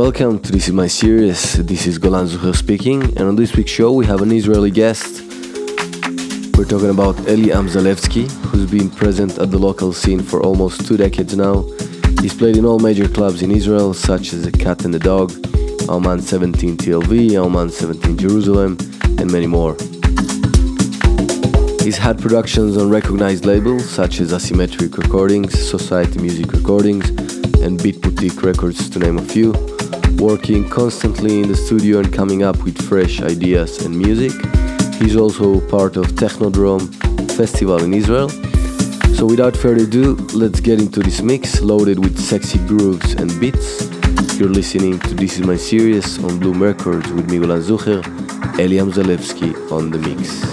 welcome to This Is My Series. This is Golan Zucker speaking, and on this week's show we have an Israeli guest. We're talking about Eli Amzalevsky, who's been present at the local scene for almost two decades now. He's played in all major clubs in Israel, such as The Cat and the Dog, Haoman 17 TLV, Haoman 17 Jerusalem, and many more. He's had productions on recognized labels such as Asymmetric Recordings, Society Music Recordings, and Beat Boutique Records, to name a few, working constantly in the studio and coming up with fresh ideas and music. He's also part of Technodrome Festival in Israel. So without further ado, let's get into this mix loaded with sexy grooves and beats. You're listening to This Is My Series on Bloom Records with Migolan Zucker, Eli Amzalevsky on the mix.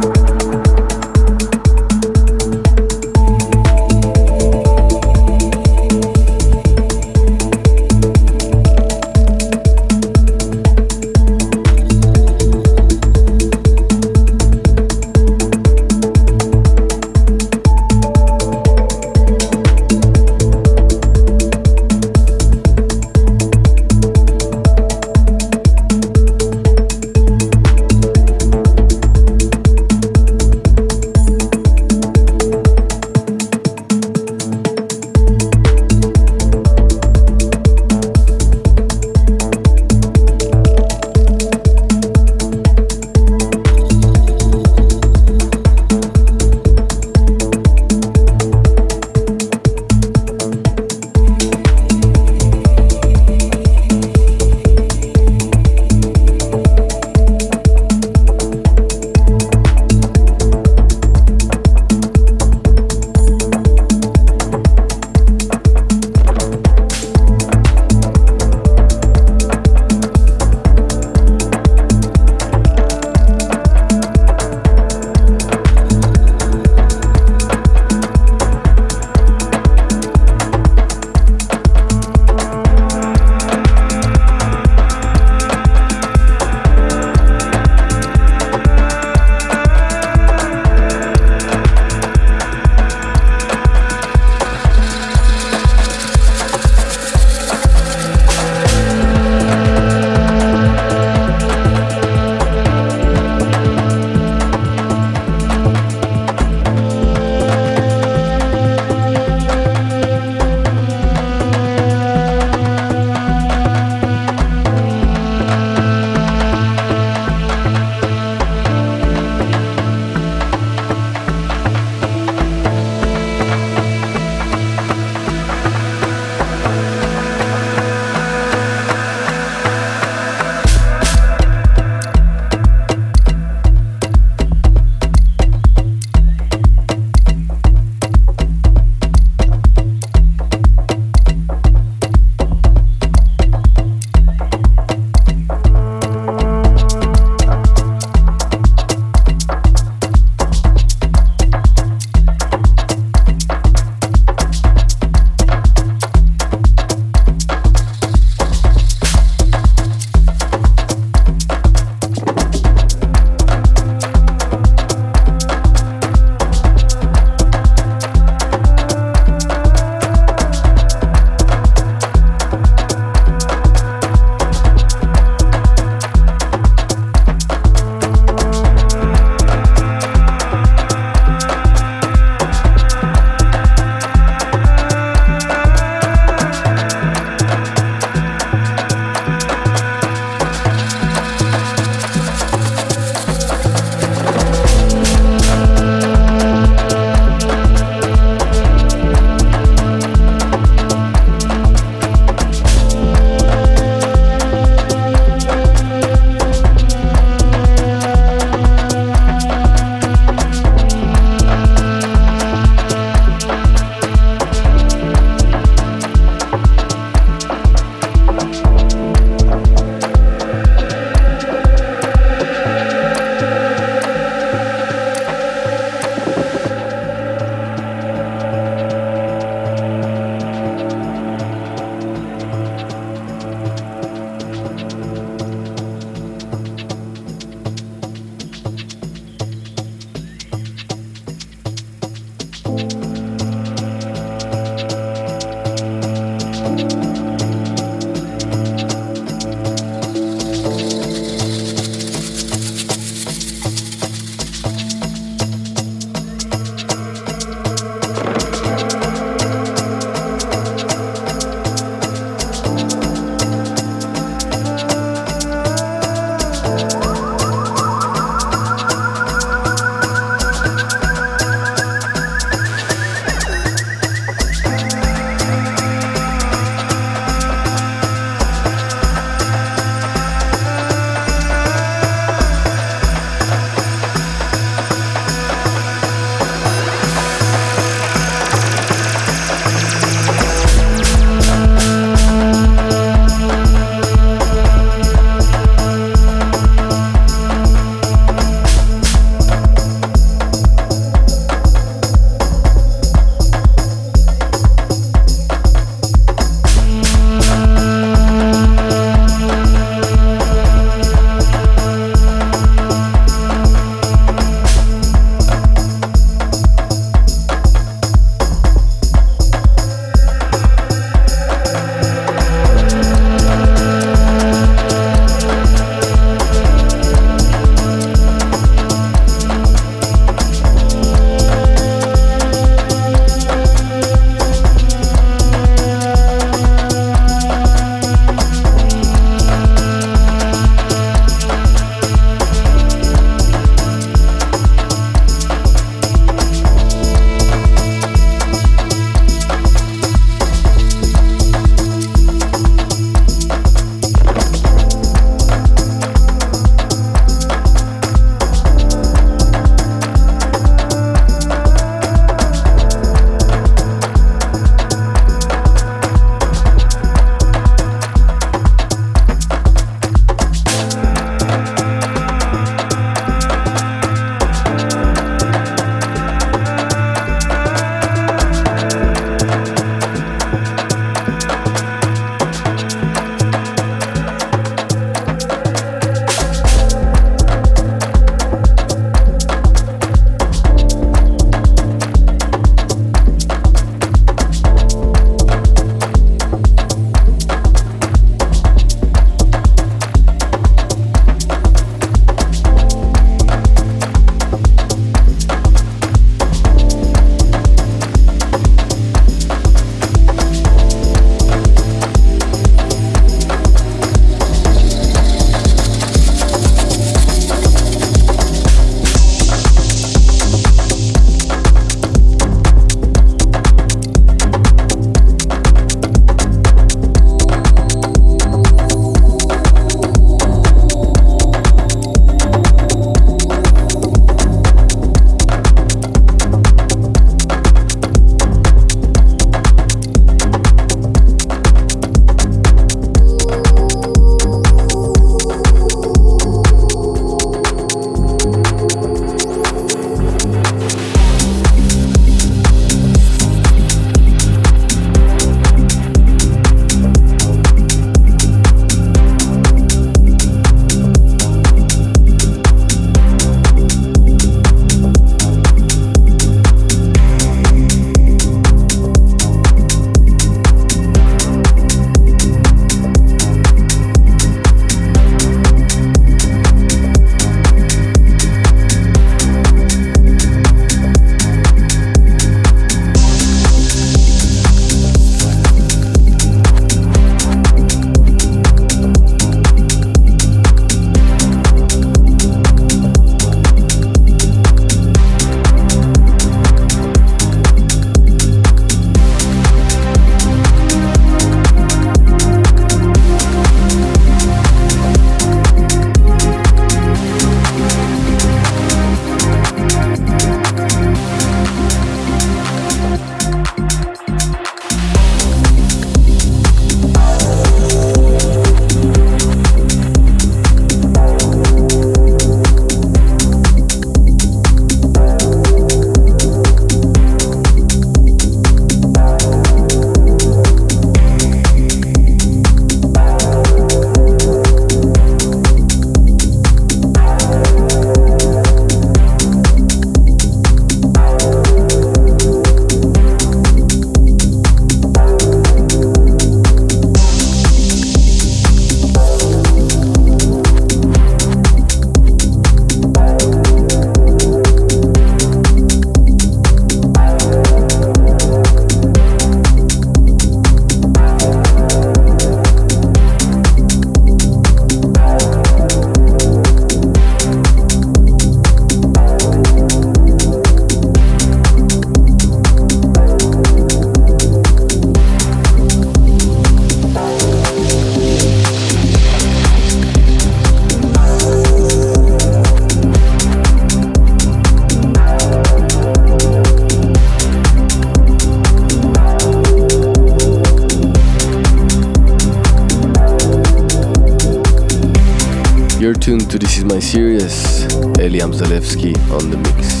Zalewski on the mix.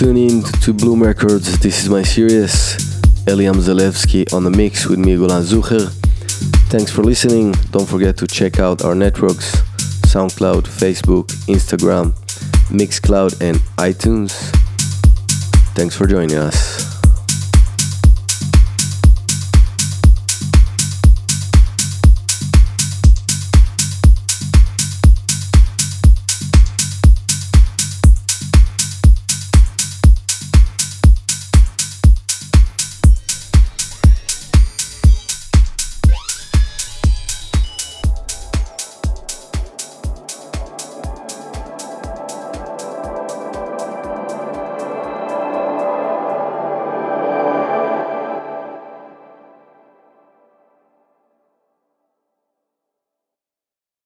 You're tuning to Bloom Records. This is my series. Eli Amzalevsky on the mix with me, Golan Zucker. Thanks for listening. Don't forget to check out our networks SoundCloud, Facebook, Instagram, Mixcloud, and iTunes. Thanks for joining us.